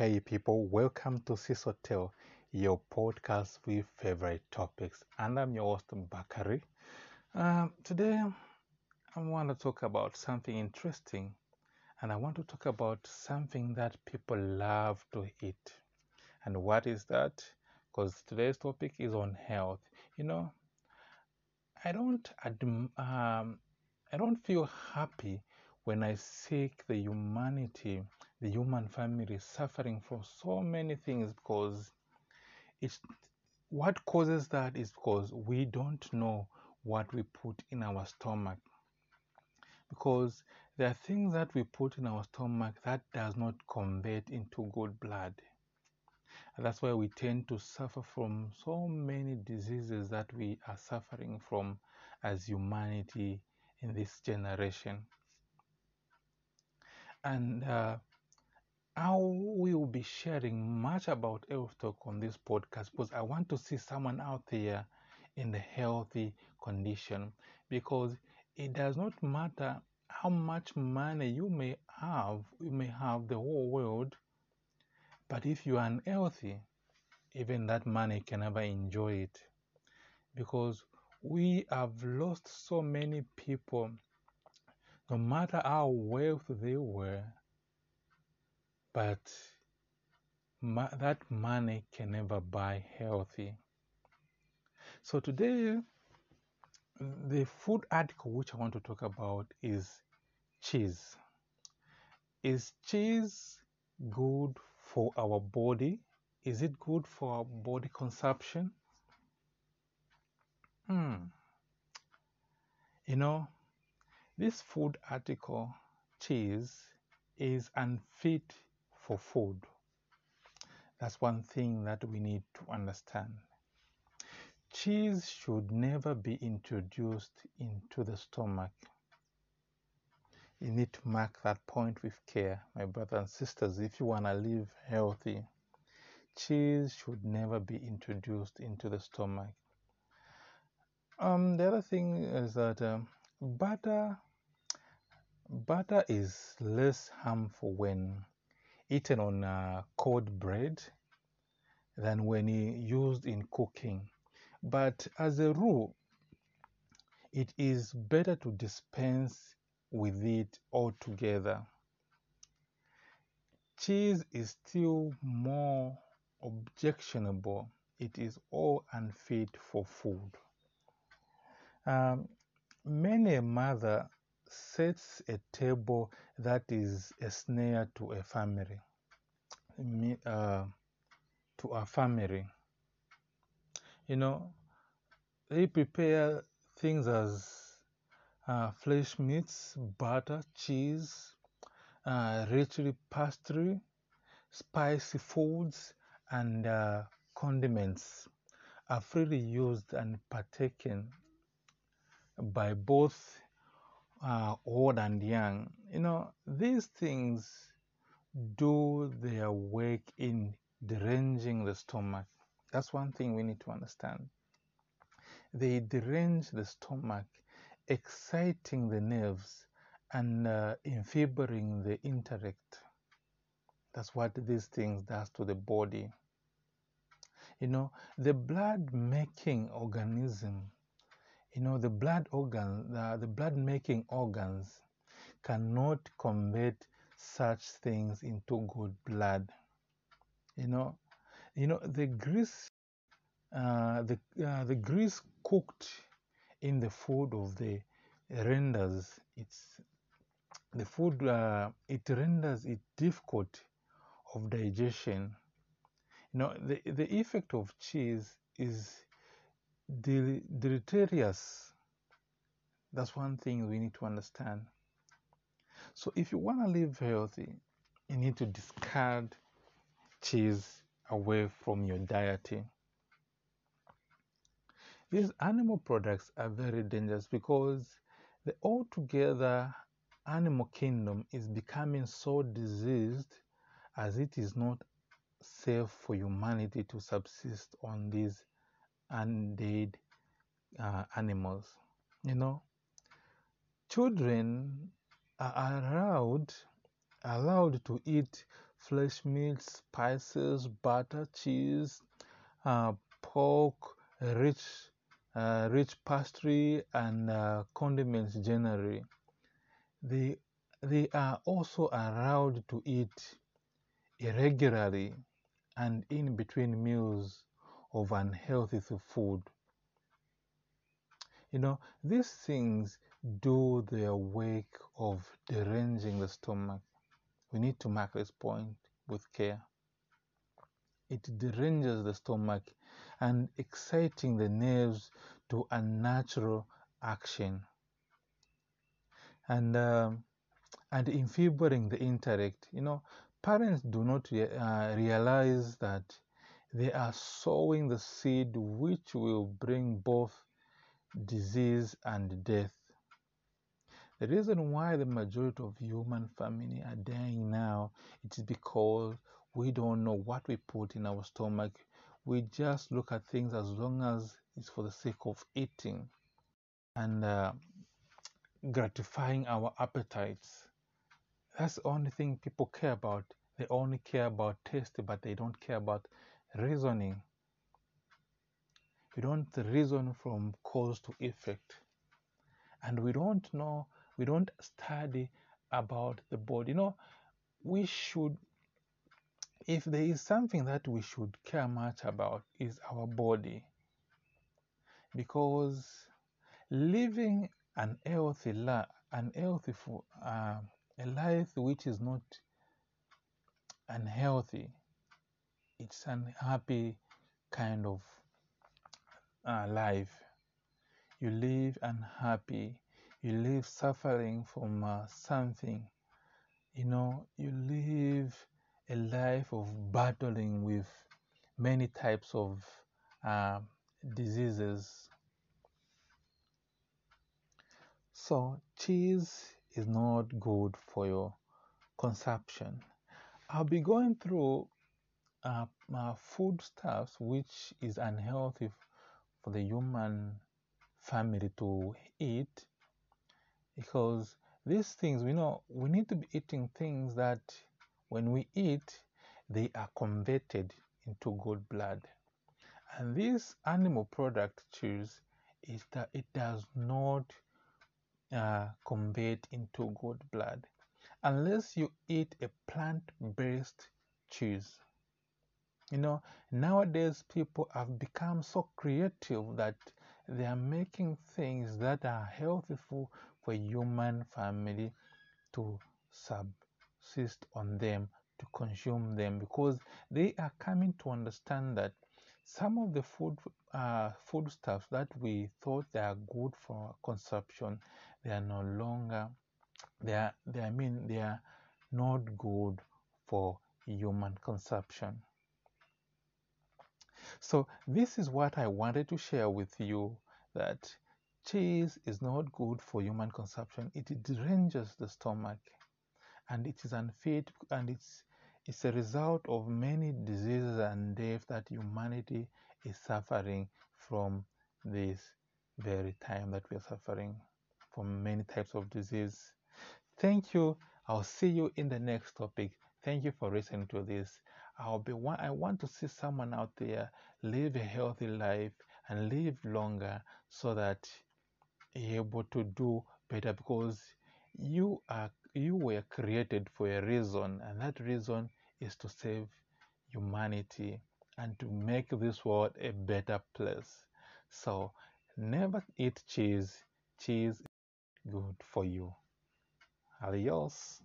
Hey people, welcome to Sis Hotel, your podcast with favorite topics. And I'm your host, Bakari. Um, today, I want to talk about something interesting. And I want to talk about something that people love to eat. And what is that? Because today's topic is on health. You know, I don't um, I don't feel happy when I see the humanity, the human family is suffering from so many things because it's what causes that is because we don't know what we put in our stomach. Because there are things that we put in our stomach that does not convert into good blood. And that's why we tend to suffer from so many diseases that we are suffering from as humanity in this generation. And uh, I will be sharing much about health talk on this podcast because I want to see someone out there in the healthy condition because it does not matter how much money you may have, you may have the whole world, but if you are unhealthy, even that money can never enjoy it because we have lost so many people no matter how wealthy they were, but that money can never buy healthy. So today, the food article which I want to talk about is cheese. Is cheese good for our body? Is it good for our body consumption? Hmm. You know, this food article, cheese, is unfit for food. That's one thing that we need to understand. Cheese should never be introduced into the stomach. You need to mark that point with care, my brothers and sisters, if you want to live healthy. Cheese should never be introduced into the stomach. Um, the other thing is that um, butter Butter is less harmful when eaten on uh, cold bread than when used in cooking. But as a rule, it is better to dispense with it altogether. Cheese is still more objectionable. It is all unfit for food. Um, many a mother sets a table that is a snare to a family, uh, to a family. You know, they prepare things as uh, flesh meats, butter, cheese, uh, richly pastry, spicy foods, and uh, condiments are freely used and partaken by both uh, old and young. You know, these things do their work in deranging the stomach. That's one thing we need to understand. They derange the stomach, exciting the nerves and uh, the intellect. That's what these things does to the body. You know, the blood making organism you know, the blood organ, the, blood making organs cannot convert such things into good blood. You know, you know the grease, uh, the uh, the grease cooked in the food of the renders it's the food uh, it renders it difficult of digestion. You know, the the effect of cheese is deleterious. That's one thing we need to understand. So, if you want to live healthy, you need to discard cheese away from your diet. These animal products are very dangerous because the altogether animal kingdom is becoming so diseased as it is not safe for humanity to subsist on these undead uh, animals. You know, children are allowed allowed to eat flesh meat, spices, butter, cheese, uh, pork, rich, uh, rich pastry, and uh, condiments generally. They, they are also allowed to eat irregularly and in between meals of unhealthy food. You know, these things do their work of deranging the stomach. We need to mark this point with care. It deranges the stomach and exciting the nerves to unnatural action and um, and enfeebling the intellect. You know, parents do not uh, realize that they are sowing the seed which will bring both disease and death. The reason why the majority of human family are dying now it is because we don't know what we put in our stomach. We just look at things as long as it's for the sake of eating and uh, gratifying our appetites. That's the only thing people care about. They only care about taste, but they don't care about reasoning. We don't reason from cause to effect. And we don't know, we don't study about the body. You know, we should, if there is something that we should care much about, is our body. Because living an healthy, life, an healthy, uh, a life which is not unhealthy, it's an happy kind of uh, life. You live unhappy, you live suffering from uh, something. You know, you live a life of battling with many types of uh, diseases. So, cheese is not good for your consumption. I'll be going through uh, uh, foodstuffs which is unhealthy for the human family to eat because these things we know we need to be eating things that when we eat they are converted into good blood. And this animal product choose is that it does not uh, convert into good blood. Unless you eat a plant-based cheese you know, nowadays people have become so creative that they are making things that are healthy for, human family to subsist on them, to consume them, because they are coming to understand that some of the food uh, foodstuffs that we thought they are good for consumption, they are no longer they are they I mean they are not good for human consumption. So this is what I wanted to share with you that cheese is not good for human consumption. It deranges the stomach and it is unfit and it's it's a result of many diseases and death that humanity is suffering from this very time that we are suffering from many types of disease. Thank you. I'll see you in the next topic. Thank you for listening to this. I'll be one, I want to see someone out there live a healthy life and live longer so that you're able to do better because you are you were created for a reason and that reason is to save humanity and to make this world a better place. So never eat cheese. Cheese is good for you. Adios